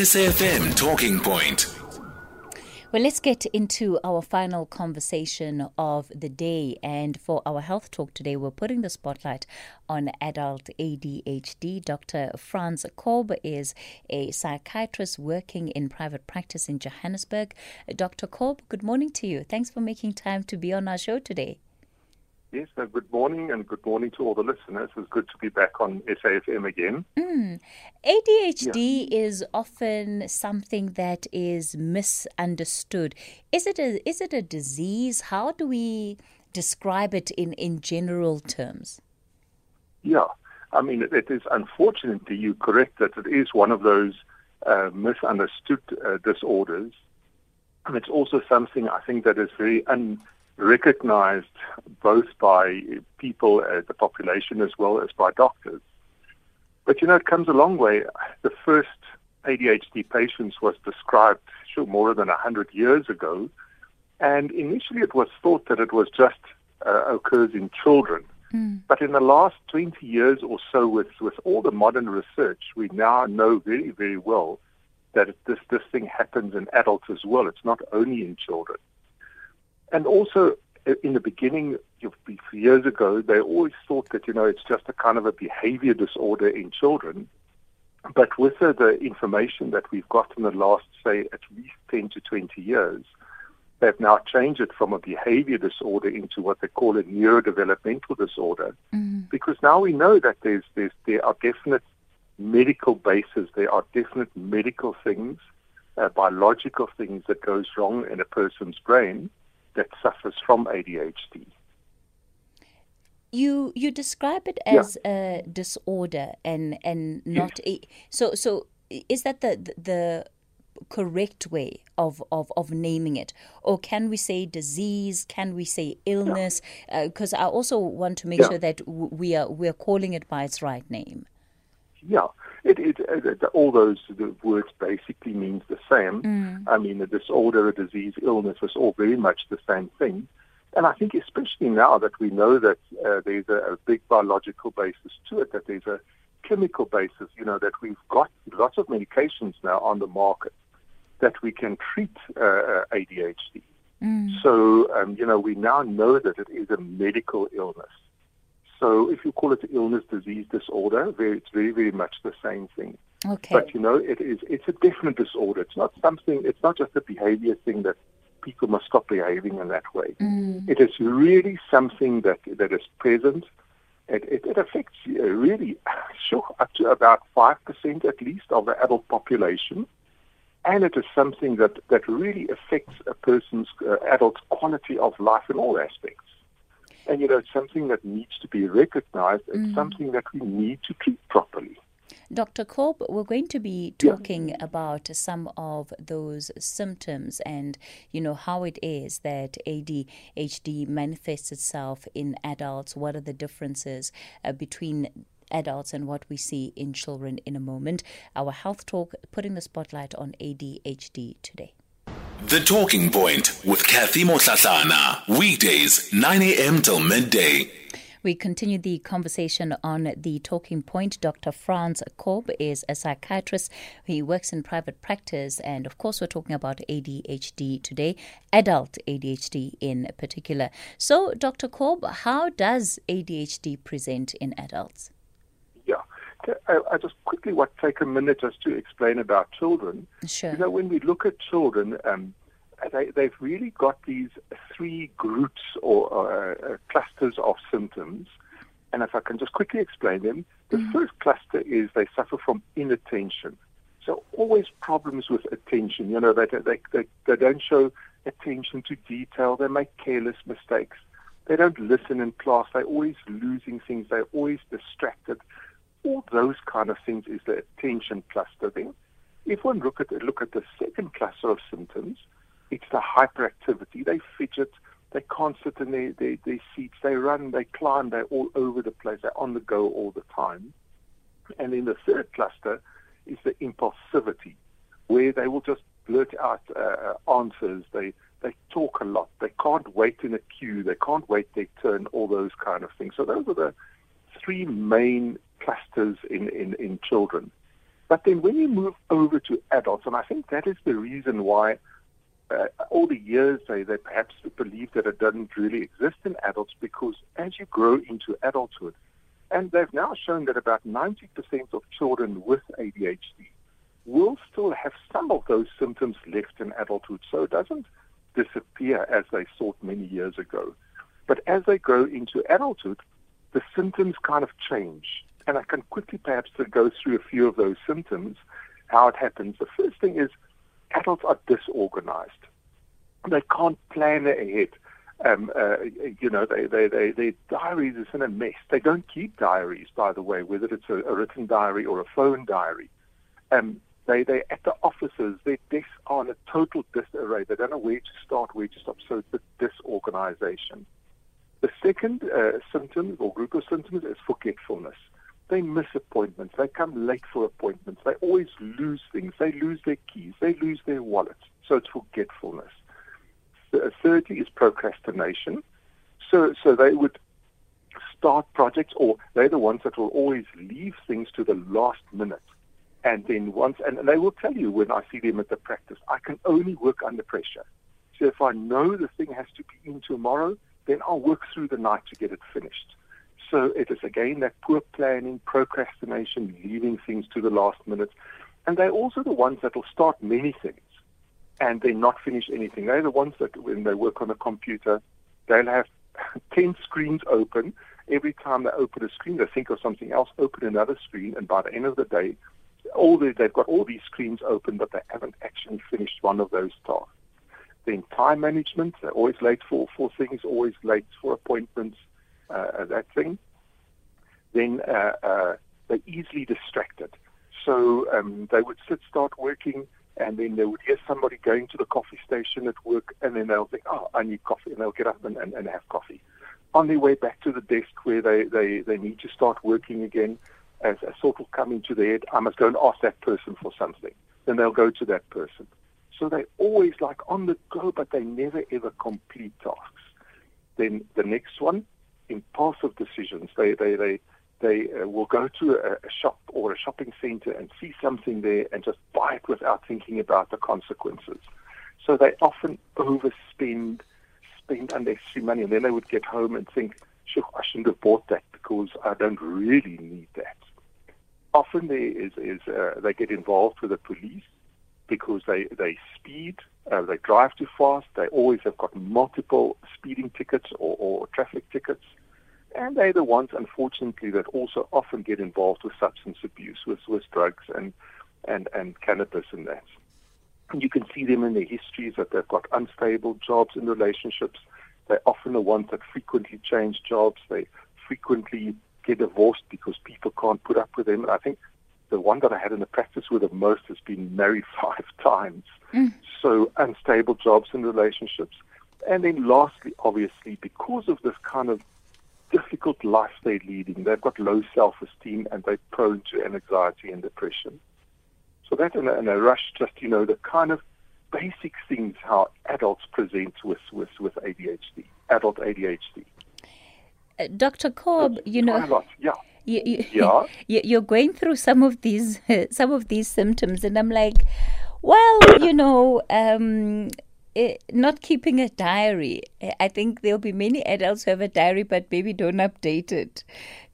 SAFM Talking Point. Well, let's get into our final conversation of the day. And for our health talk today, we're putting the spotlight on adult ADHD. Dr. Frans Korb is a psychiatrist working in private practice in Johannesburg. Dr. Korb, good morning to you. Thanks for making time to be on our show today. Yes, good morning and good morning to all the listeners. It's good to be back on SAFM again. Mm. ADHD yeah. is often something that is misunderstood. Is it a is it a disease? How do we describe it in, in general terms? Yeah, I mean, it, it is unfortunately you correct that it is one of those uh, misunderstood uh, disorders, and it's also something I think that is very un recognized both by people, uh, the population, as well as by doctors. But you know, it comes a long way. The first ADHD patients was described sure, more than 100 years ago. And initially it was thought that it was just uh, occurs in children. Mm. But in the last 20 years or so, with, with all the modern research, we now know very, very well that this, this thing happens in adults as well. It's not only in children. And also, uh, in the beginning, years ago, they always thought that, you know, it's just a kind of a behavior disorder in children. But with the, the information that we've got in the last, say, at least 10 to 20 years, they've now changed it from a behavior disorder into what they call a neurodevelopmental disorder. Mm-hmm. Because now we know that there's, there's, there are definite medical bases, there are definite medical things, uh, biological things that goes wrong in a person's brain that suffers from ADHD. You you describe it as yeah. a disorder and and not a, so so is that the the correct way of, of, of naming it? Or can we say disease? Can we say illness? Because yeah. uh, I also want to make yeah. sure that w- we are we are calling it by its right name. Yeah, it, it, it, all those words basically means the same. Mm. I mean, a disorder, a disease, illness is all very much the same thing. And I think especially now that we know that uh, there's a, a big biological basis to it, that there's a chemical basis, you know, that we've got lots of medications now on the market that we can treat uh, uh ADHD. Mm. So, um, you know, we now know that it is a medical illness. So if you call it illness, disease, disorder, very, it's very, very much the same thing. Okay. But you know, it is it's a definite disorder. It's not something. It's not just a behavior thing that people must stop behaving in that way. Mm. It is really something that that is present. It, it, it affects uh, really, sure, up to about five percent at least of the adult population, and it is something that that really affects a person's uh, adult quality of life in all aspects. And, you know, it's something that needs to be recognized. It's mm. something that we need to treat properly. Dr. Korb, we're going to be talking yeah. about some of those symptoms and, you know, how it is that ADHD manifests itself in adults. What are the differences uh, between adults and what we see in children in a moment? Our health talk putting the spotlight on ADHD today. The Talking Point with Kathy Motlatlana. Weekdays, 9 a.m. till midday. We continue the conversation on the talking point. Dr. Frans Korb is a psychiatrist. He works in private practice. And of course, we're talking about ADHD today, adult ADHD in particular. So, Dr. Korb, how does ADHD present in adults? I, I just quickly want to take a minute just to explain about children. Sure. You know, when we look at children, um, they, they've really got these three groups or uh, uh, clusters of symptoms. And if I can just quickly explain them, the mm first cluster is they suffer from inattention. So always problems with attention. You know, they, they, they, they don't show attention to detail. They make careless mistakes. They don't listen in class. They're always losing things. They're always distracted all those kind of things is the attention cluster then. If one look at look at the second cluster of symptoms, it's the hyperactivity. They fidget, they can't sit in their, their, their seats, they run, they climb, they're all over the place, they're on the go all the time. And then the third cluster is the impulsivity, where they will just blurt out uh, answers. They they talk a lot. They can't wait in a queue. They can't wait their turn. All those kind of things. So those are the three main clusters in, in, in children. But then when you move over to adults, and I think that is the reason why uh, all the years they, they perhaps believe that it doesn't really exist in adults because as you grow into adulthood, and they've now shown that about 90% of children with ADHD will still have some of those symptoms left in adulthood. So it doesn't disappear as they thought many years ago. But as they grow into adulthood, the symptoms kind of change. And I can quickly perhaps go through a few of those symptoms, how it happens. The first thing is adults are disorganized. They can't plan ahead. Um, uh, you know, they, they, they, their diaries is in a mess. They don't keep diaries, by the way, whether it's a, a written diary or a phone diary. Um, they, they at the offices, their desks are in a total disarray. They don't know where to start, where to stop. So it's a disorganization. The second uh, symptom or group of symptoms is forgetfulness. They miss appointments. They come late for appointments. They always lose things. They lose their keys. They lose their wallets. So it's forgetfulness. Uh, Thirdly is procrastination. So, so they would start projects or they're the ones that will always leave things to the last minute. And then once, and they will tell you when I see them at the practice, I can only work under pressure. So if I know the thing has to be in tomorrow, then I'll work through the night to get it finished. So it is again that poor planning, procrastination, leaving things to the last minute. And they're also the ones that will start many things and then not finish anything. They're the ones that when they work on a computer, they'll have 10 screens open. Every time they open a screen, they think of something else, open another screen, and by the end of the day, all the, they've got all these screens open, but they haven't actually finished one of those tasks. Then time management, they're always late for, for things, always late for appointments, that thing, then uh, uh, they're easily distracted. So um, they would sit, start working, and then they would hear somebody going to the coffee station at work, and then they'll think, oh, I need coffee, and they'll get up and, and, and have coffee. On their way back to the desk where they, they, they need to start working again, as a thought will come into their head, I must go and ask that person for something. Then they'll go to that person. So they're always like on the go, but they never ever complete tasks. Then the next one, impulsive decisions. They they they they uh, will go to a, a shop or a shopping center and see something there and just buy it without thinking about the consequences. So they often overspend, spend unnecessary money, and then they would get home and think, "Sure, I shouldn't have bought that because I don't really need that." Often there is is uh, they get involved with the police because they they speed, uh, they drive too fast. They always have got multiple speeding tickets or, or traffic tickets, and they're the ones, unfortunately, that also often get involved with substance abuse, with with drugs and and and cannabis and that. And you can see them in their histories that they've got unstable jobs and relationships. They're often the ones that frequently change jobs. They frequently get divorced because people can't put up with them. And I think the one that I had in the practice with the most has been married five times. Mm. So unstable jobs and relationships. And then lastly, obviously, because of this kind of difficult life they're leading, they've got low self-esteem and they're prone to anxiety and depression. So that in a, in a rush, just, you know, the kind of basic things how adults present with, with, with ADHD, adult ADHD. Uh, Dr. Korb, you know, yeah you, you, yeah. you're going through some of these some of these symptoms, and I'm like, well, you know, um, it, eh, not keeping a diary. I think there'll be many adults who have a diary but maybe don't update it.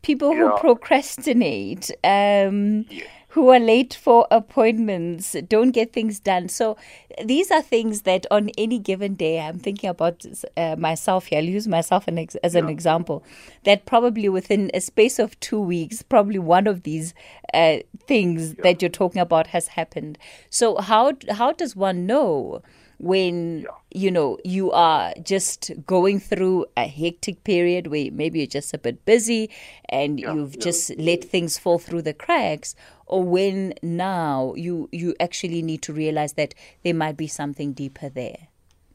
People yeah. who procrastinate. Um, yeah who are late for appointments, don't get things done. So these are things that on any given day, I'm thinking about uh, myself here. I'll use myself an ex- as yeah. an example. That probably within a space of two weeks, probably one of these uh, things yeah. that you're talking about has happened. So how how does one know? When yeah. you know you are just going through a hectic period where maybe you're just a bit busy and yeah. you've yeah. just let things fall through the cracks or when now you you actually need to realize that there might be something deeper there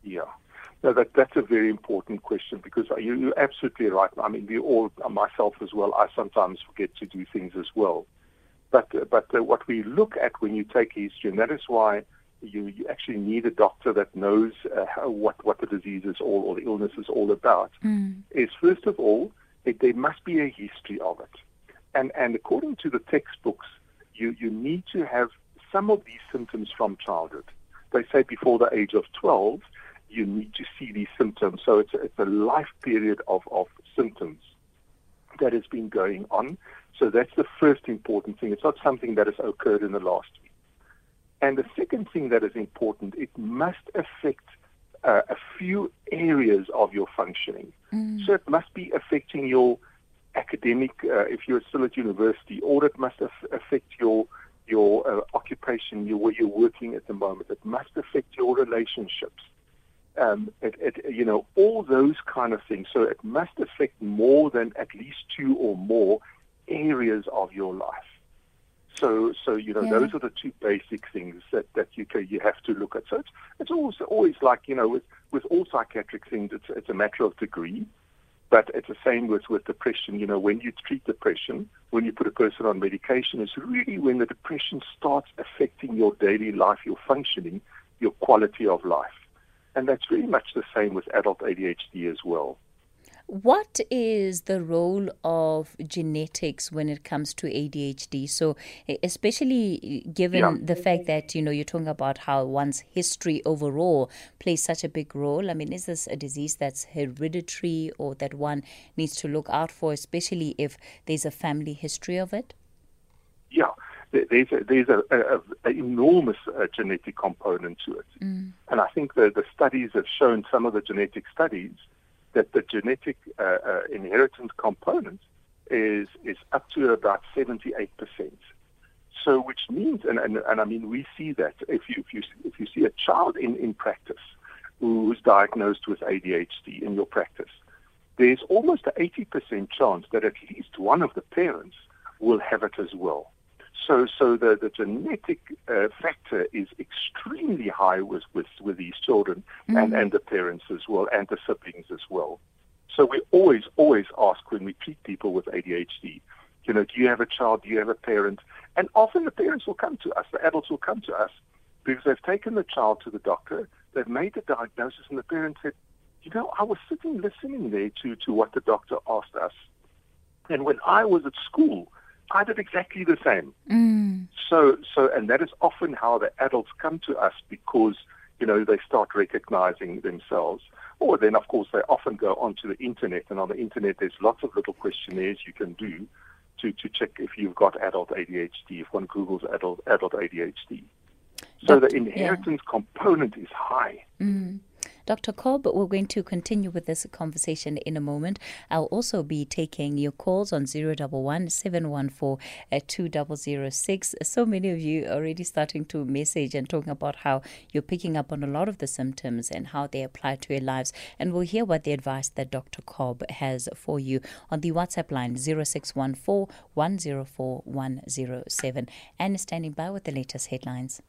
yeah no, that that's a very important question because you, you're absolutely right. I mean, we all, myself as well, I sometimes forget to do things as well. But but uh, what we look at when you take history, and that is why you, you actually need a doctor that knows uh, how, what, what the disease is all or the illness is all about, mm. is first of all, it, there must be a history of it. And, and according to the textbooks, you, you need to have some of these symptoms from childhood. They say before the age of 12, you need to see these symptoms. So it's a, it's a life period of, of symptoms that has been going on. So that's the first important thing. It's not something that has occurred in the last. And the second thing that is important, it must affect uh, a few areas of your functioning. Mm. So it must be affecting your academic, uh, if you're still at university, or it must af- affect your your uh, occupation, your, where you're working at the moment. It must affect your relationships. Um, it, it, you know, all those kind of things. So it must affect more than at least two or more areas of your life. So, so you know, yeah. those are the two basic things that, that you can, you have to look at. So it's, it's also always like you know, with with all psychiatric things, it's it's a matter of degree. But it's the same with, with depression. You know, when you treat depression, when you put a person on medication, it's really when the depression starts affecting your daily life, your functioning, your quality of life. And that's very much the same with adult ADHD as well. What is the role of genetics when it comes to ADHD? So, especially given yeah. the fact that you know you're talking about how one's history overall plays such a big role. I mean, is this a disease that's hereditary or that one needs to look out for, especially if there's a family history of it? Yeah, there's a, there's a, a, a enormous uh, genetic component to it, mm. and I think the the studies have shown some of the genetic studies that the genetic uh, uh, inheritance component is is up to about 78 percent. So, which means, and, and, and I mean, we see that if you if you if you see a child in, in practice who's diagnosed with ADHD in your practice, there's almost an 80 percent chance that at least one of the parents will have it as well. So, so the, the genetic uh, factor is extremely high with, with, with these children mm-hmm. and, and the parents as well and the siblings as well. So we always, always ask when we treat people with ADHD, you know, do you have a child? Do you have a parent? And often the parents will come to us, the adults will come to us because they've taken the child to the doctor, they've made the diagnosis, and the parent said, you know, I was sitting listening there to, to what the doctor asked us. And when I was at school, I did exactly the same. Mm. So, so, and that is often how the adults come to us because you know they start recognizing themselves. Or then, of course, they often go onto the internet, and on the internet, there's lots of little questionnaires you can do to, to check if you've got adult ADHD. If one Google's adult adult ADHD, so but, the inheritance yeah. component is high. Mm. Dr. Korb, we're going to continue with this conversation in a moment. I'll also be taking your calls on 011 714 2006. So many of you already starting to message and talking about how you're picking up on a lot of the symptoms and how they apply to your lives. And we'll hear what the advice that Dr. Korb has for you on the WhatsApp line 0614 104 107 and standing by with the latest headlines.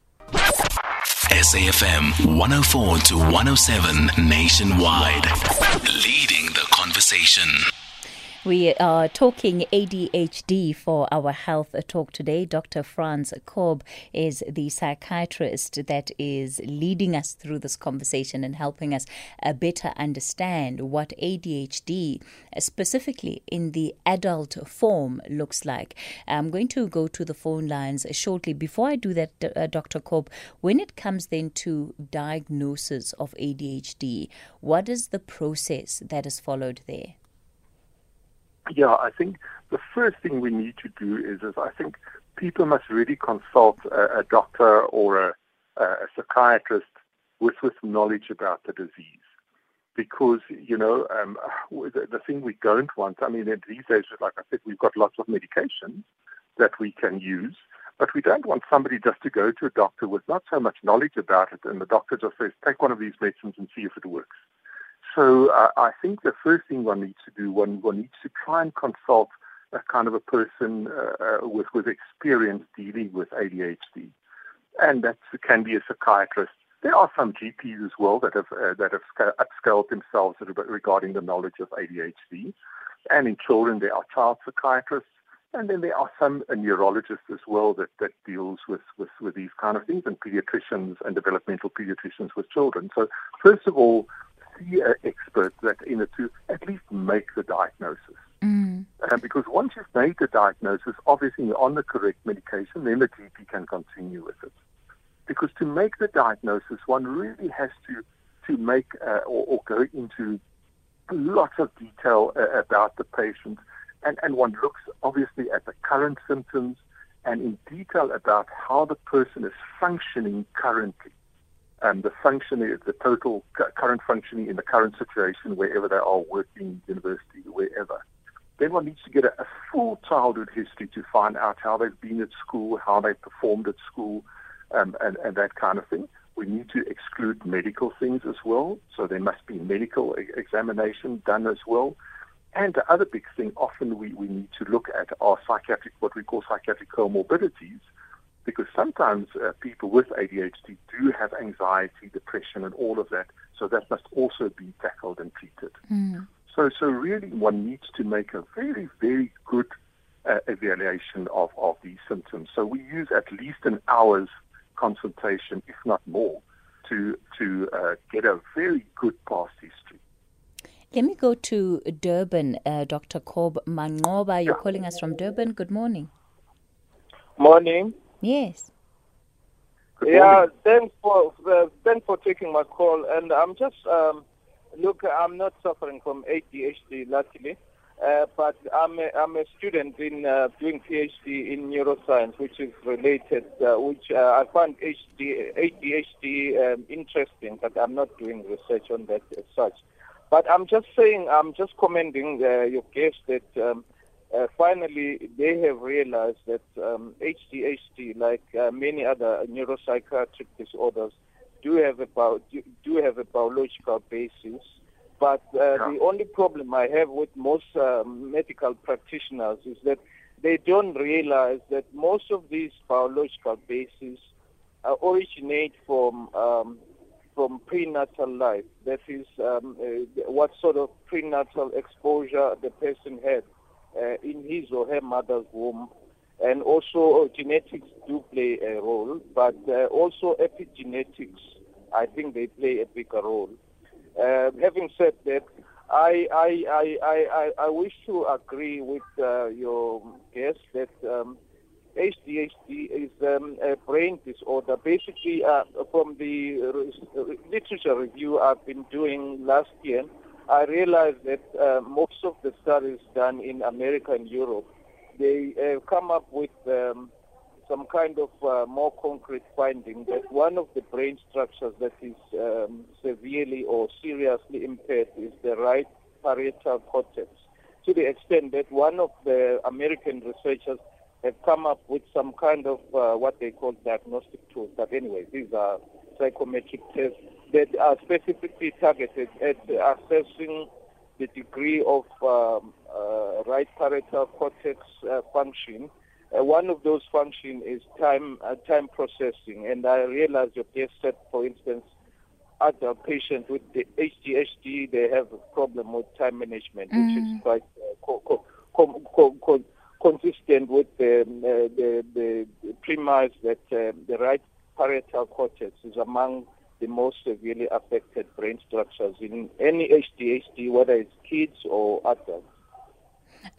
SAFM 104 to 107 nationwide. Leading the conversation. We are talking ADHD for our health talk today. Dr. Frans Korb is the psychiatrist that is leading us through this conversation and helping us uh, better understand what ADHD, specifically in the adult form, looks like. I'm going to go to the phone lines shortly. Before I do that, uh, Dr. Korb, when it comes then to diagnosis of ADHD, what is the process that is followed there? Yeah, I think the first thing we need to do is, is I think people must really consult a, a doctor or a, a psychiatrist with, with knowledge about the disease. Because, you know, um, the, the thing we don't want, I mean, these days, like I said, we've got lots of medications that we can use, but we don't want somebody just to go to a doctor with not so much knowledge about it, and the doctor just says, take one of these medicines and see if it works. So uh, I think the first thing one needs to do, one, one needs to try and consult a kind of a person uh, uh with, with experience dealing with ADHD. And that can be a psychiatrist. There are some GPs as well that have, uh, that have upscaled themselves regarding the knowledge of ADHD. And in children, there are child psychiatrists. And then there are some neurologists as well that, that deals with, with, with these kind of things, and pediatricians and developmental pediatricians with children. So first of all, see an expert that in it to at least make the diagnosis. Mm. Uh, because once you've made the diagnosis, obviously you're on the correct medication, then the GP can continue with it. Because to make the diagnosis, one really has to to make uh, or, or, go into lots of detail uh, about the patient, and, and one looks obviously at the current symptoms and in detail about how the person is functioning currently. Um, the functioning, the total current functioning in the current situation, wherever they are working, university, wherever. Then one needs to get a, a full childhood history to find out how they've been at school, how they performed at school, um, and, and that kind of thing. We need to exclude medical things as well, so there must be medical examination done as well. And the other big thing, often we, we need to look at are psychiatric, what we call psychiatric comorbidities, because sometimes uh, people with ADHD do have anxiety, depression, and all of that. So that must also be tackled and treated. Mm. So, so really, one needs to make a very, very good uh, evaluation of, of these symptoms. So we use at least an hour's consultation, if not more, to to uh, get a very good past history. Let me go to Durban, uh, Dr. Korb Manqoba. You're calling us from Durban. Good morning. Morning. Yes. Yeah, thanks for uh, thanks for taking my call. And I'm just um, look, I'm not suffering from ADHD, luckily. Uh, but I'm a, I'm a student in uh, doing PhD in neuroscience, which is related, uh, which uh, I find HD, ADHD um, interesting, but I'm not doing research on that as such. But I'm just saying, I'm just commending uh, your guest that um, uh, finally they have realized that um, ADHD, like uh, many other neuropsychiatric disorders, do have a bio, do, do have a biological basis. But uh, yeah. the only problem I have with most uh, medical practitioners is that they don't realize that most of these biological bases uh, originate from um, from prenatal life. That is, um, uh, what sort of prenatal exposure the person had uh, in his or her mother's womb. And also, uh, genetics do play a role, but uh, also epigenetics, I think they play a bigger role. Uh, having said that, I, I, I, I, I wish to agree with uh, your guest that um, ADHD is um, a brain disorder. Basically, uh, from the literature review I've been doing last year, I realized that uh, most of the studies done in America and Europe, they uh, come up with um, some kind of uh, more concrete finding that one of the brain structures that is um, severely or seriously impaired is the right parietal cortex. To the extent that one of the American researchers have come up with some kind of uh, what they call diagnostic tools. But anyway, these are psychometric tests that are specifically targeted at assessing the degree of um, uh, right parietal cortex uh, function. Uh, one of those functions is time uh, time processing, and I realized your case said, for instance, other patients with the ADHD, they have a problem with time management, mm. which is mm. quite uh, co- co- co- consistent with the, uh, the, the, premise that the right parietal cortex is among the most severely affected brain structures in any ADHD, whether it's kids or adults.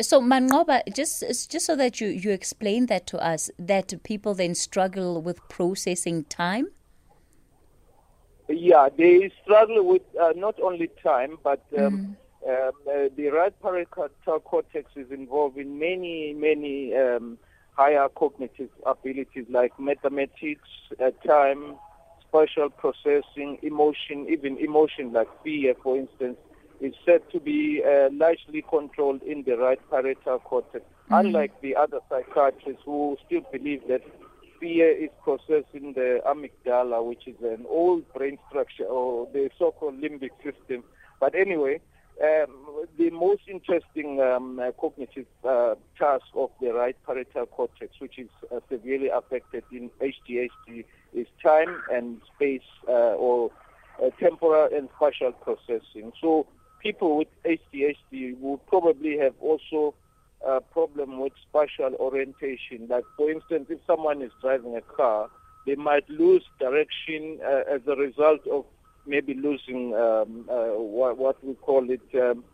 So Manqoba, just just so that you, you explain that to us, that people then struggle with processing time. Yeah, they struggle with uh, not only time, but um, mm. Um, uh, the right parietal cortex is involved in many, many um, higher cognitive abilities like mathematics, uh, time, spatial processing, emotion, even emotion like fear, for instance, is said to be uh, largely controlled in the right parietal cortex. Mm-hmm. Unlike the other psychiatrists who still believe that fear is processed in the amygdala, which is an old brain structure, or the so-called limbic system. But anyway, um, the most interesting um, uh, cognitive uh, task of the right parietal cortex, which is uh, severely affected in ADHD, is time and space uh, or uh, temporal and spatial processing. So people with ADHD will probably have also a problem with spatial orientation. Like, for instance, if someone is driving a car, they might lose direction uh, as a result of maybe losing um, uh, what, what, we call it um,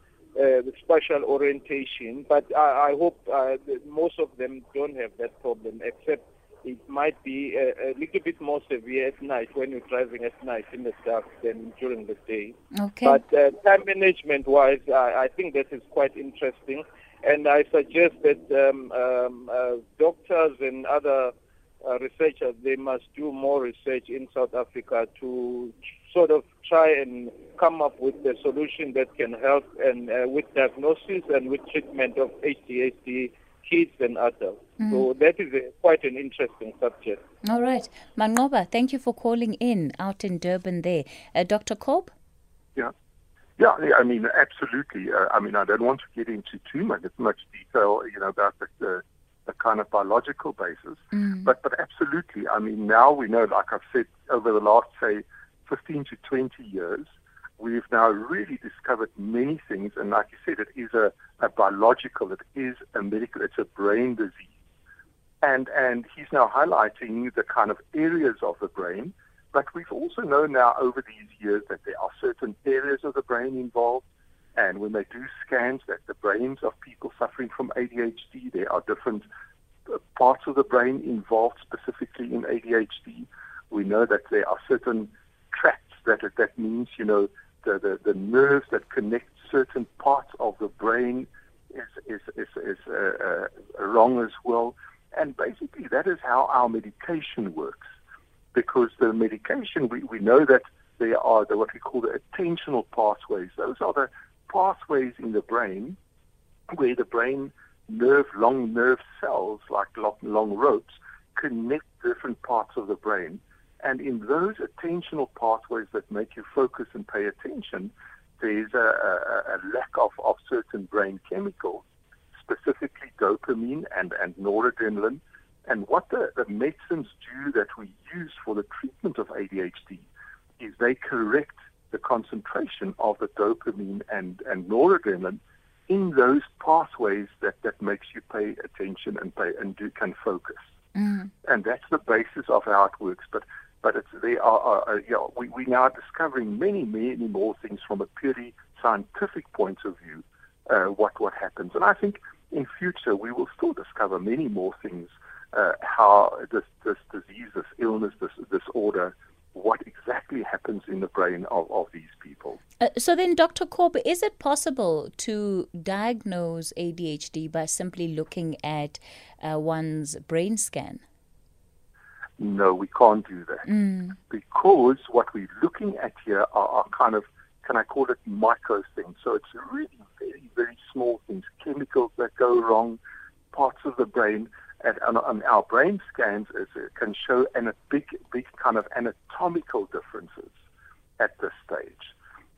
uh, special orientation. But I, I hope uh, most of them don't have that problem, except it might be a, a, little bit more severe at night when you're driving at night in the dark than during the day. Okay. But uh, time management wise, I, I, think that is quite interesting. And I suggest that um, um, uh, doctors and other uh, researchers, they must do more research in South Africa to sort of try and come up with a solution that can help and uh, with diagnosis and with treatment of ADHD kids and adults. Mm. So that is a, quite an interesting subject. All right. Manqoba, thank you for calling in out in Durban there. Uh, Dr. Korb? Yeah. Yeah, I mean, absolutely. Uh, I mean, I don't want to get into too much, much detail, you know, about the, the, the kind of biological basis. Mm. But, but absolutely, I mean, now we know, like I've said, over the last, say, 15 to 20 years, we've now really discovered many things. And like you said, it is a, a biological, it is a medical, it's a brain disease. And, and he's now highlighting the kind of areas of the brain but we've also known now over these years that there are certain areas of the brain involved. And when they do scans, that the brains of people suffering from ADHD, there are different uh, parts of the brain involved specifically in ADHD. We know that there are certain tracts that that means, you know, the, the, the nerves that connect certain parts of the brain is, is, is, is uh, uh, wrong as well. And basically, that is how our medication works because the medication, we, we know that there are the, what we call the attentional pathways. Those are the pathways in the brain where the brain nerve, long nerve cells, like long, long ropes, connect different parts of the brain. And in those attentional pathways that make you focus and pay attention, there's a, a, a lack of, of certain brain chemicals, specifically dopamine and, and noradrenaline, and what the, the medicines do that we use for the treatment of ADHD is they correct the concentration of the dopamine and, and noradrenaline in those pathways that, that makes you pay attention and pay and do can focus. Mm. And that's the basis of how it works. But but it's they are, are yeah, we, we now are discovering many, many more things from a purely scientific point of view, uh, what what happens. And I think in future we will still discover many more things uh, how this, this disease, this illness, this disorder, what exactly happens in the brain of, of these people. Uh, so then, Dr. Korb, is it possible to diagnose ADHD by simply looking at uh, one's brain scan? No, we can't do that. Mm. Because what we're looking at here are, are kind of, can I call it micro things? So it's really very, very small things, chemicals that go wrong, parts of the brain And, on, on our brain scans is can show an, a big, big kind of anatomical differences at this stage.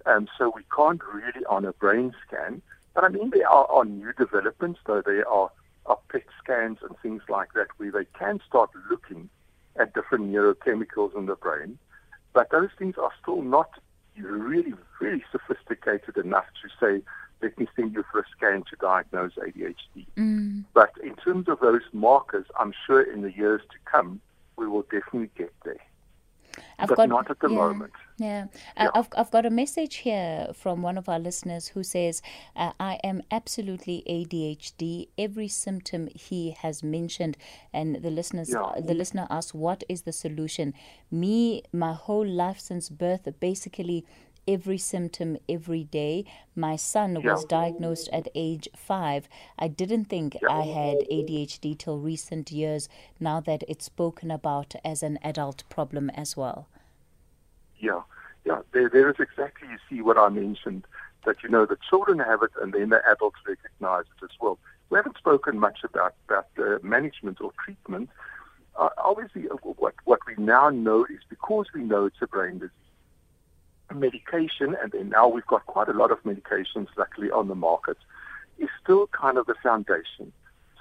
Um, so we can't really on a brain scan, but I mean there are, are new developments, though there are, are PET scans and things like that where they can start looking at different neurochemicals in the brain, but those things are still not really, really sophisticated enough to say let me send you for a scan to diagnose ADHD. Mm. But in terms of those markers, I'm sure in the years to come, we will definitely get there. I've but got, not at the yeah, moment. Yeah. Uh, yeah. I've, I've got a message here from one of our listeners who says, uh, I am absolutely ADHD. Every symptom he has mentioned, and the listeners, yeah. the listener asks, what is the solution? Me, my whole life since birth, basically every symptom every day. My son yeah. was diagnosed at age five. I didn't think yeah. I had ADHD till recent years, now that it's spoken about as an adult problem as well. Yeah, yeah, there, there is exactly, you see what I mentioned, that, you know, the children have it and then the adults recognize it as well. We haven't spoken much about, about the management or treatment. Uh, obviously, uh, what, what we now know is because we know it's a brain disease, medication, and then now we've got quite a lot of medications luckily on the market, is still kind of the foundation.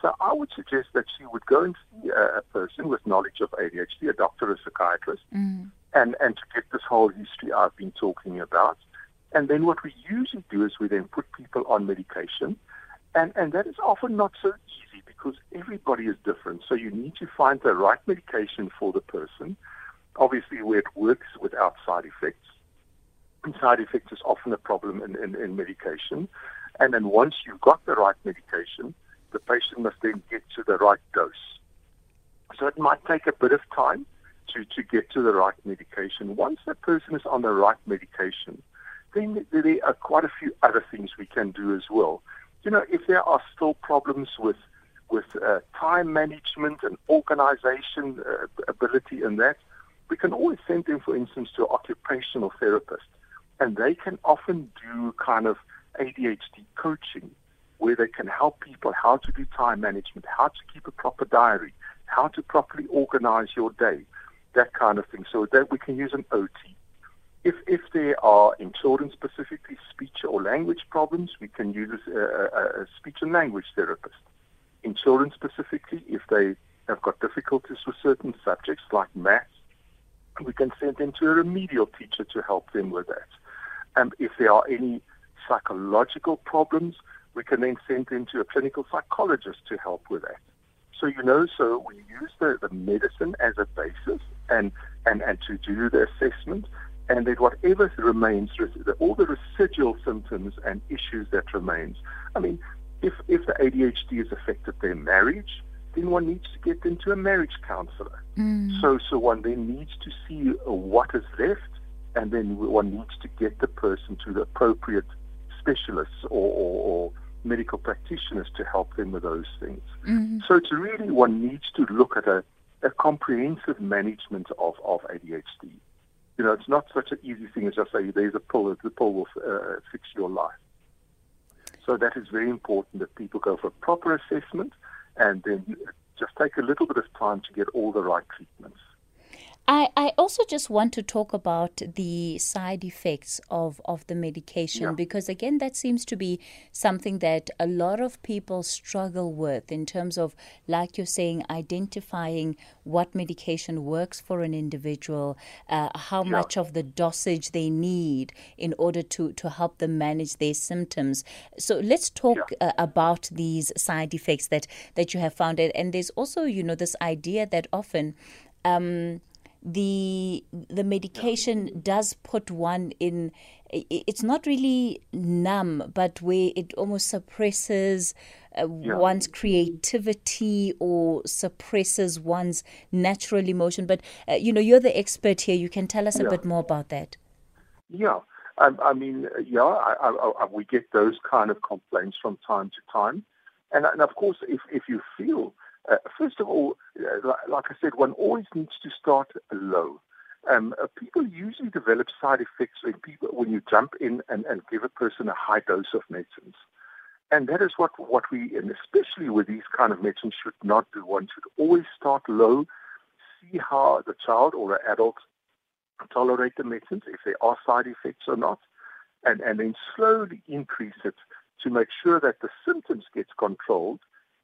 So I would suggest that she would go and see a, a person with knowledge of ADHD, a doctor a psychiatrist, mm. and, and to get this whole history I've been talking about. And then what we usually do is we then put people on medication, and, and that is often not so easy because everybody is different. So you need to find the right medication for the person, obviously where it works without side effects side effects is often a problem in, in, in medication. And then once you've got the right medication, the patient must then get to the right dose. So it might take a bit of time to, to get to the right medication. Once the person is on the right medication, then there are quite a few other things we can do as well. You know, if there are still problems with with uh, time management and organization uh, ability and that, we can always send them, for instance, to an occupational therapist. And they can often do kind of ADHD coaching where they can help people how to do time management, how to keep a proper diary, how to properly organize your day, that kind of thing. So that we can use an OT. If, if there are in children specifically speech or language problems, we can use a, a, a speech and language therapist. In children specifically, if they have got difficulties with certain subjects like maths, we can send them to a remedial teacher to help them with that. And if there are any psychological problems, we can then send them to a clinical psychologist to help with that. So you know, so we use the, the medicine as a basis and, and, and to do the assessment and then whatever remains, all the residual symptoms and issues that remains. I mean, if, if the ADHD has affected their marriage, then one needs to get them to a marriage counselor. Mm. So, so one then needs to see what is left, and then one needs to get the person to the appropriate specialists or, or, or medical practitioners to help them with those things. Mm-hmm. So it's really one needs to look at a, a comprehensive management of, of ADHD. You know, it's not such an easy thing as just say there's a pill, the pill will uh, fix your life. So that is very important that people go for a proper assessment and then just take a little bit of time to get all the right treatments. I, I also just want to talk about the side effects of, of the medication yeah. because, again, that seems to be something that a lot of people struggle with in terms of, like you're saying, identifying what medication works for an individual, uh, how yeah. much of the dosage they need in order to, to help them manage their symptoms. So let's talk yeah. uh, about these side effects that, that you have found. And there's also, you know, this idea that often. Um, the the medication does put one in it's not really numb but where it almost suppresses uh, yeah. one's creativity or suppresses one's natural emotion. But uh, you know you're the expert here. You can tell us yeah. a bit more about that. Yeah. Um, I mean, yeah, I, I, I, we get those kind of complaints from time to time, and, and of course, if if you feel uh, first of all, uh, like I said, one always needs to start low. Um, uh, people usually develop side effects when people when you jump in and, and give a person a high dose of medicines. And that is what, what we, and especially with these kind of medicines, should not do. One should always start low, see how the child or the adult tolerate the medicines, if there are side effects or not, and, and then slowly increase it to make sure that the symptoms gets controlled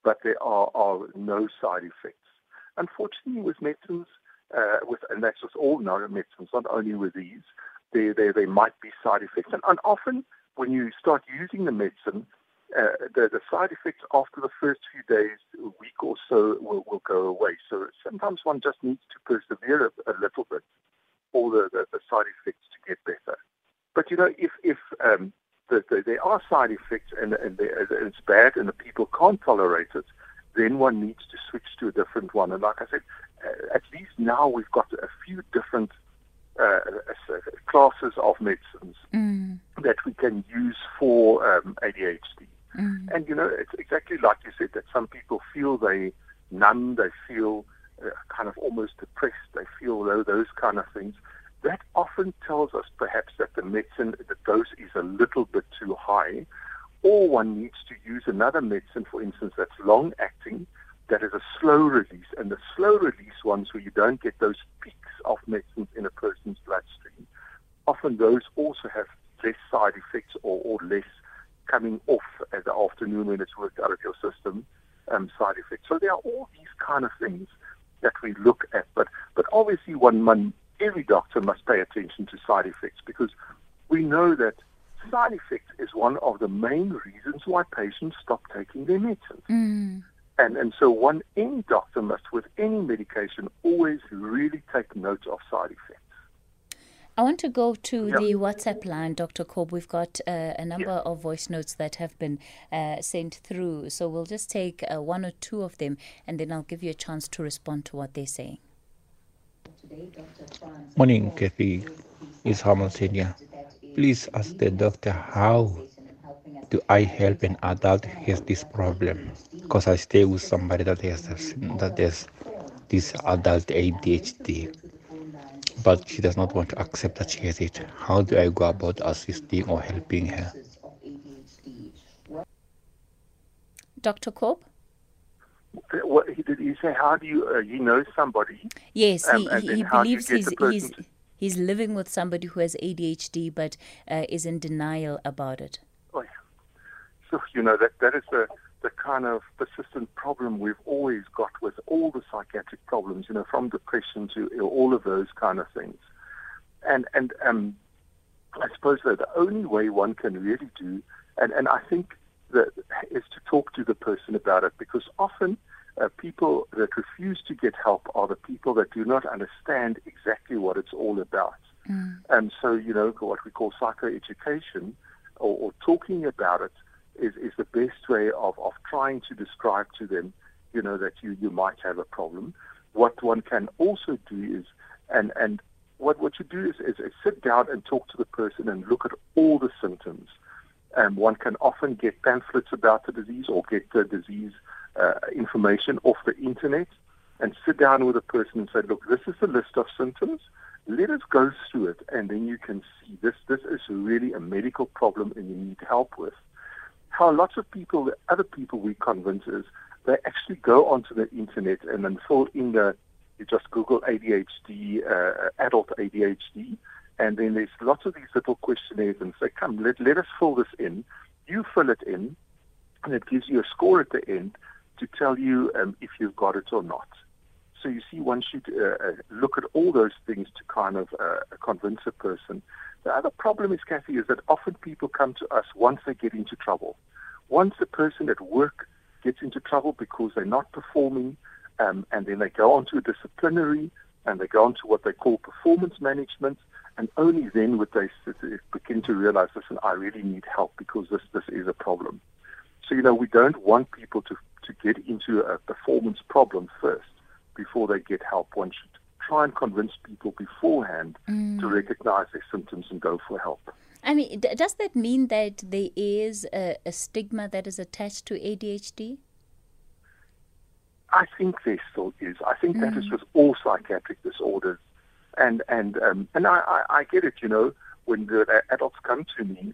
but there are, are no side effects. Unfortunately, with medicines, uh, with, and that's just all medicines, not only with these, there, there, there might be side effects. And, and often, when you start using the medicine, uh, the, the side effects after the first few days, a week or so, will, will go away. So sometimes one just needs to persevere a, a little bit for the, the, the, side effects to get better. But you know, if if um, that there are side effects and, and it's bad and the people can't tolerate it, then one needs to switch to a different one. And like I said, at least now we've got a few different uh, uh classes of medicines mm. that we can use for um, ADHD. Mm. And you know, it's exactly like you said that some people feel they numb, they feel uh, kind of almost depressed, they feel those kind of things that often tells us perhaps that the medicine, the dose is a little bit too high, or one needs to use another medicine, for instance, that's long acting, that is a slow release. And the slow release ones where you don't get those peaks of medicines in a person's bloodstream, often those also have less side effects or, or less coming off at the afternoon when it's worked out of your system um, side effects. So there are all these kind of things that we look at. But but obviously one, one every doctor must pay attention to side effects because we know that side effects is one of the main reasons why patients stop taking their medicines. Mm. And, and so one any doctor must with any medication always really take note of side effects. I want to go to the WhatsApp line, Dr. Korb. We've got uh, a number of voice notes that have been uh, sent through. So we'll just take uh, one or two of them and then I'll give you a chance to respond to what they're saying. Morning, Kathy. It's Hamilton here. Please ask the doctor how do I help an adult has this problem? Because I stay with somebody that has that has this adult ADHD, but she does not want to accept that she has it. How do I go about assisting or helping her? Dr. Korb? What did he say? How do you? Uh, you know somebody? Yes, um, he, he believes he's, he's he's living with somebody who has ADHD, but uh, is in denial about it. Oh, yeah. So you know that that is the the kind of persistent problem we've always got with all the psychiatric problems. You know, from depression to all of those kind of things. And and um, I suppose that the only way one can really do, and and I think that is to talk to the person about it because often uh, people that refuse to get help are the people that do not understand exactly what it's all about. Mm. And so, you know, what we call psychoeducation or, or talking about it is, is the best way of, of trying to describe to them, you know, that you, you might have a problem. What one can also do is, and, and what, what you do is, is, is sit down and talk to the person and look at all the symptoms. Um, one can often get pamphlets about the disease or get the disease uh, information off the internet and sit down with a person and say, look, this is the list of symptoms. Let us go through it, and then you can see this. This is really a medical problem, and you need help with. How lots of people, the other people we convince is they actually go onto the internet and then fill in the. You just Google ADHD, uh, adult ADHD, and then there's lots of these little questionnaires and say, come, let, let us fill this in. You fill it in, and it gives you a score at the end to tell you um, if you've got it or not. So you see, one should uh, uh, look at all those things to kind of uh, convince a person. The other problem is, Kathy, is that often people come to us once they get into trouble. Once a person at work gets into trouble because they're not performing, um, and then they go on to a disciplinary, and they go on to what they call performance management, and only then would they begin to realize, listen, I really need help because this, this is a problem. So, you know, we don't want people to to get into a performance problem first before they get help. One should try and convince people beforehand mm. to recognize their symptoms and go for help. I mean, does that mean that there is a, a stigma that is attached to ADHD? I think there still is. I think mm. that is mm. with all psychiatric disorders, and and um, and I, I, I get it. You know, when the adults come to me,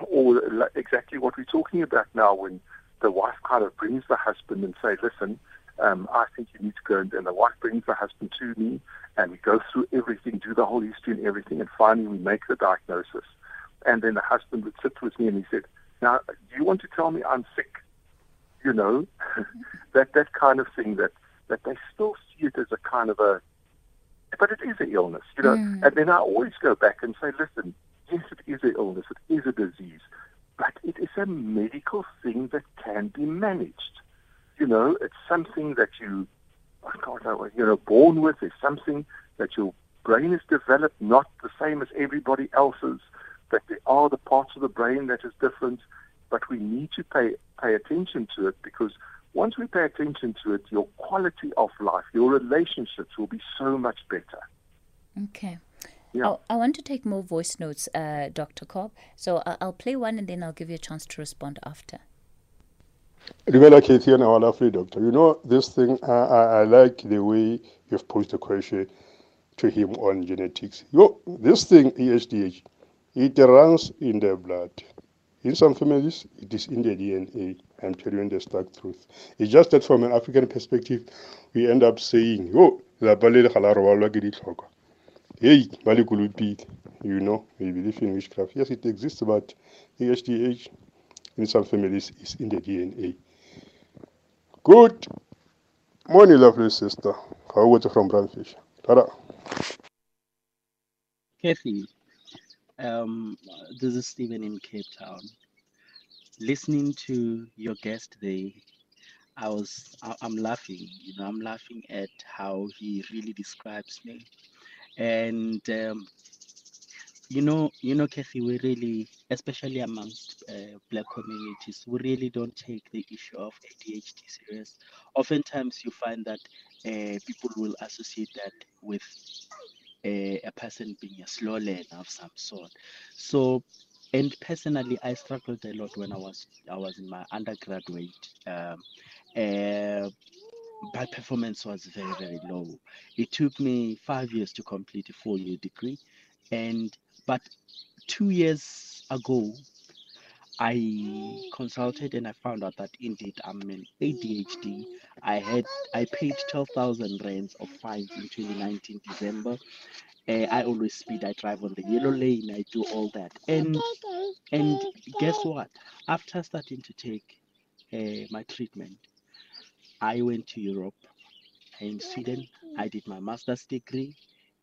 or exactly what we're talking about now, when the wife kind of brings the husband and say, listen, um, I think you need to go. And, and the wife brings the husband to me, and we go through everything, do the whole history and everything, and finally we make the diagnosis. And then the husband would sit with me and he said, now, do you want to tell me I'm sick? You know, that that kind of thing that that they still see it as a kind of a, but it is an illness, you know. Mm. And then I always go back and say, listen, yes, it is an illness, it is a disease, but it is a medical thing that can be managed. You know, it's something that you, I can't know, you know, born with. It's something that your brain is developed, not the same as everybody else's. That there are the parts of the brain that is different, but we need to pay pay attention to it because once we pay attention to it, your quality of life, your relationships will be so much better. Okay. Yeah. Oh, I want to take more voice notes, uh, Dr. Korb. So I'll, I'll play one and then I'll give you a chance to respond after. Rivera Kathy and our lovely doctor. You know, this thing, I, I, I, like the way you've posed the question to him on genetics. Yo, this thing, ESDH, it runs in the blood. In some families, it is in the DNA. I'm telling the stark truth. It's just that from an African perspective, we end up saying, yo, la balele hey, you know, we believe in witchcraft. Yes, it exists, but ASDH in some families is in the DNA. Good morning, lovely sister. How was from Brandfish? Tada. Kathy, um, this is Stephen in Cape Town. Listening to your guest today, I was I'm laughing. You know, I'm laughing at how he really describes me and um, you know, you know, Kathy, we really, especially amongst uh, black communities, we really don't take the issue of ADHD serious. Oftentimes, you find that uh, people will associate that with a, a person being a slow learner of some sort. So, and personally, I struggled a lot when I was I was in my undergraduate. Um, uh, my performance was very very low. It took me five years to complete a four year degree, and but two years ago, I consulted and I found out that indeed I'm an ADHD. I had I paid twelve thousand rands of fines in 2019 December. Uh, I always speed. I drive on the yellow lane. I do all that. And and guess what? After starting to take uh, my treatment, I went to Europe. In Sweden, I did my master's degree,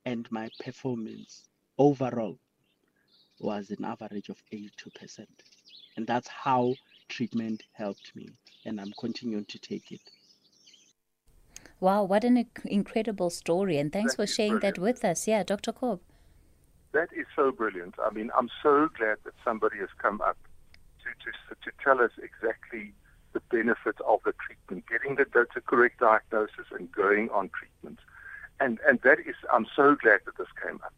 and my performance overall was an average of 82%. And that's how treatment helped me. And I'm continuing to take it. Wow, what an incredible story. And thanks that for sharing brilliant. that with us. Yeah, Dr. Korb. That is so brilliant. I mean, I'm so glad that somebody has come up to, to, to tell us exactly the benefit of the treatment, getting the, the correct diagnosis and going on treatment. And, and that is, I'm so glad that this came up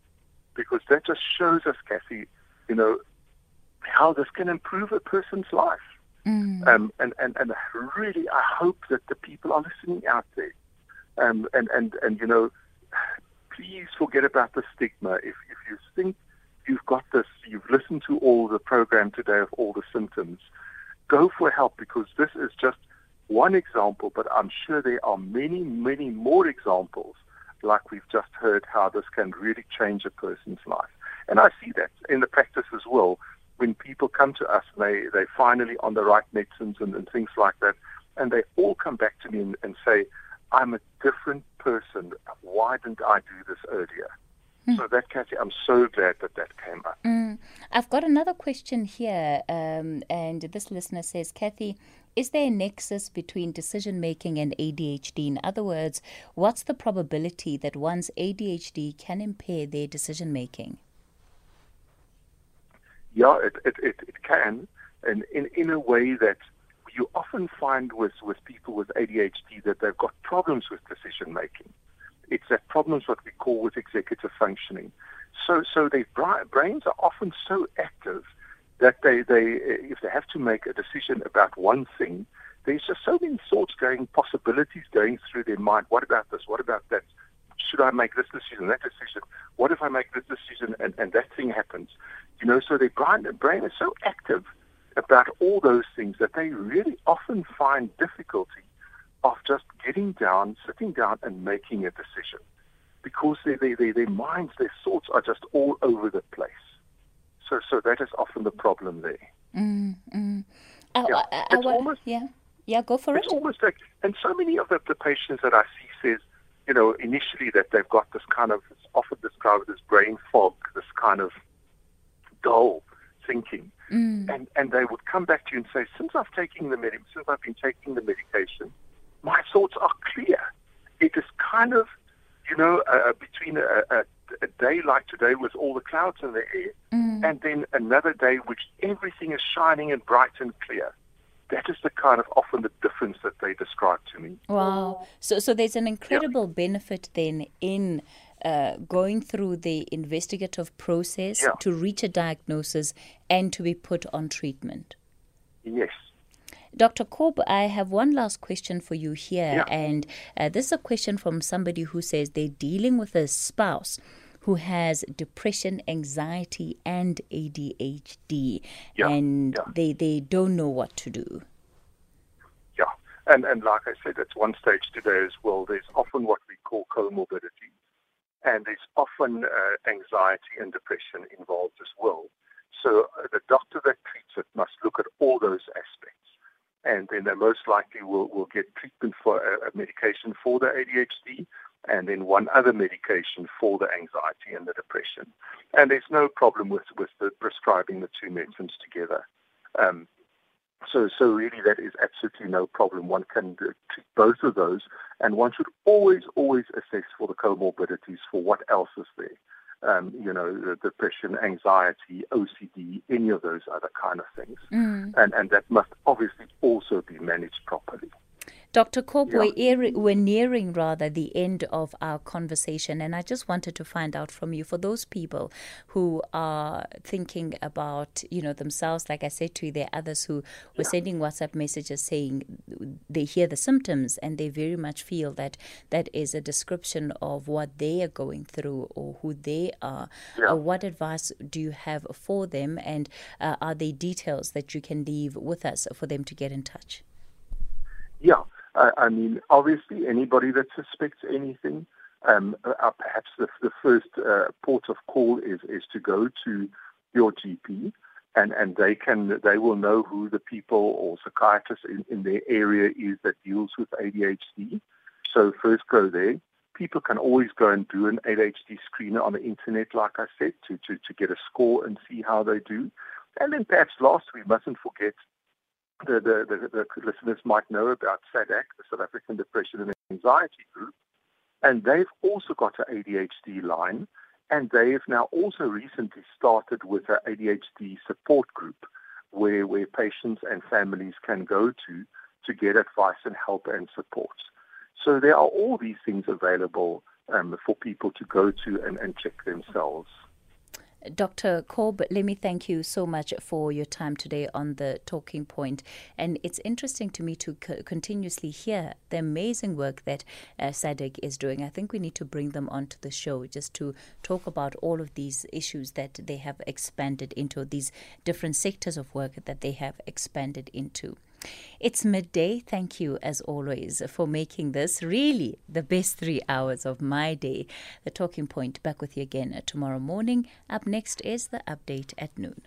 because that just shows us, Kathy, you know, how this can improve a person's life. Mm. Um, and, and, and really, I hope that the people are listening out there. Um, and, and, and, you know, please forget about the stigma. If, if you think you've got this, you've listened to all the program today of all the symptoms, go for help because this is just one example, but I'm sure there are many, many more examples like we've just heard how this can really change a person's life. And I see that in the practice as well. When people come to us, they, they're finally on the right medicines and, and things like that, and they all come back to me and, and say, I'm a different person. Why didn't I do this earlier? Mm. So that, Kathy, I'm so glad that that came up. Mm. I've got another question here, um, and this listener says, Kathy, is there a nexus between decision making and ADHD? In other words, what's the probability that one's ADHD can impair their decision making? Yeah, it, it, it, it can, and in, in a way that you often find with, with people with ADHD that they've got problems with decision making. It's that problems what we call with executive functioning. So, so their brains are often so active that they, they, eh, if they have to make a decision about one thing, there's just so many thoughts going, possibilities going through their mind. What about this? What about that? Should I make this decision, that decision? What if I make this decision and, and that thing happens? You know, so their brain, their brain is so active about all those things that they really often find difficulty of just getting down, sitting down, and making a decision because their, their, their minds, their thoughts are just all over the place. So, so that is often the problem there. Mm, mm. Oh, yeah. I, I, almost, yeah, yeah, go for it's it. It's almost like, and so many of the, the patients that I see says, you know, initially that they've got this kind of, it's often described as brain fog, this kind of dull thinking. Mm. And, and they would come back to you and say, since I've taken the med- since I've been taking the medication, my thoughts are clear. It is kind of, you know, uh, between a, a, a, day like today with all the clouds in the air, mm. and then another day which everything is shining and bright and clear. That is the kind of often the difference that they describe to me. Wow. So, so there's an incredible yeah. benefit then in uh, going through the investigative process yeah. to reach a diagnosis and to be put on treatment. Yes. Dr. Korb, I have one last question for you here. Yeah. And uh, this is a question from somebody who says they're dealing with a spouse who has depression, anxiety, and ADHD, yeah. and yeah. they they don't know what to do. Yeah, and and like I said, at one stage today as well, there's often what we call comorbidity and there's often uh, anxiety and depression involved as well. So uh, the doctor that treats it must look at all those aspects, and then they most likely will, will get treatment for a, a medication for the ADHD, and then one other medication for the anxiety and the depression. And there's no problem with with the prescribing the two medicines together. Um, so, so really, that is absolutely no problem. One can treat both of those, and one should always, always assess for the comorbidities for what else is there. um, you know, depression, anxiety, OCD, any of those other kind of things. Mm. And, and that must obviously also be managed properly. Dr. Korb, yeah. we're, we're nearing rather the end of our conversation, and I just wanted to find out from you for those people who are thinking about, you know, themselves. Like I said to you, there are others who were yeah. sending WhatsApp messages saying they hear the symptoms and they very much feel that that is a description of what they are going through or who they are. Yeah. Uh, what advice do you have for them, and uh, are there details that you can leave with us for them to get in touch? Yeah. Uh, I mean, obviously, anybody that suspects anything, um, uh, perhaps the, the first uh, port of call is, is to go to your GP, and, and they can they will know who the people or psychiatrist in, in their area is that deals with ADHD. So first go there. People can always go and do an ADHD screener on the internet, like I said, to, to, to get a score and see how they do. And then perhaps last, we mustn't forget the, the, the, the listeners might know about SADAG, the South African Depression and Anxiety Group, and they've also got an ADHD line, and they've now also recently started with an ADHD support group where, where patients and families can go to to get advice and help and support. So there are all these things available um, for people to go to and, and check themselves. Dr. Korb, let me thank you so much for your time today on the Talking Point. And it's interesting to me to c- continuously hear the amazing work that uh, SADAG is doing. I think we need to bring them onto the show just to talk about all of these issues that they have expanded into, these different sectors of work that they have expanded into. It's midday. Thank you, as always, for making this really the best three hours of my day. The Talking Point back with you again tomorrow morning. Up next is the update at noon.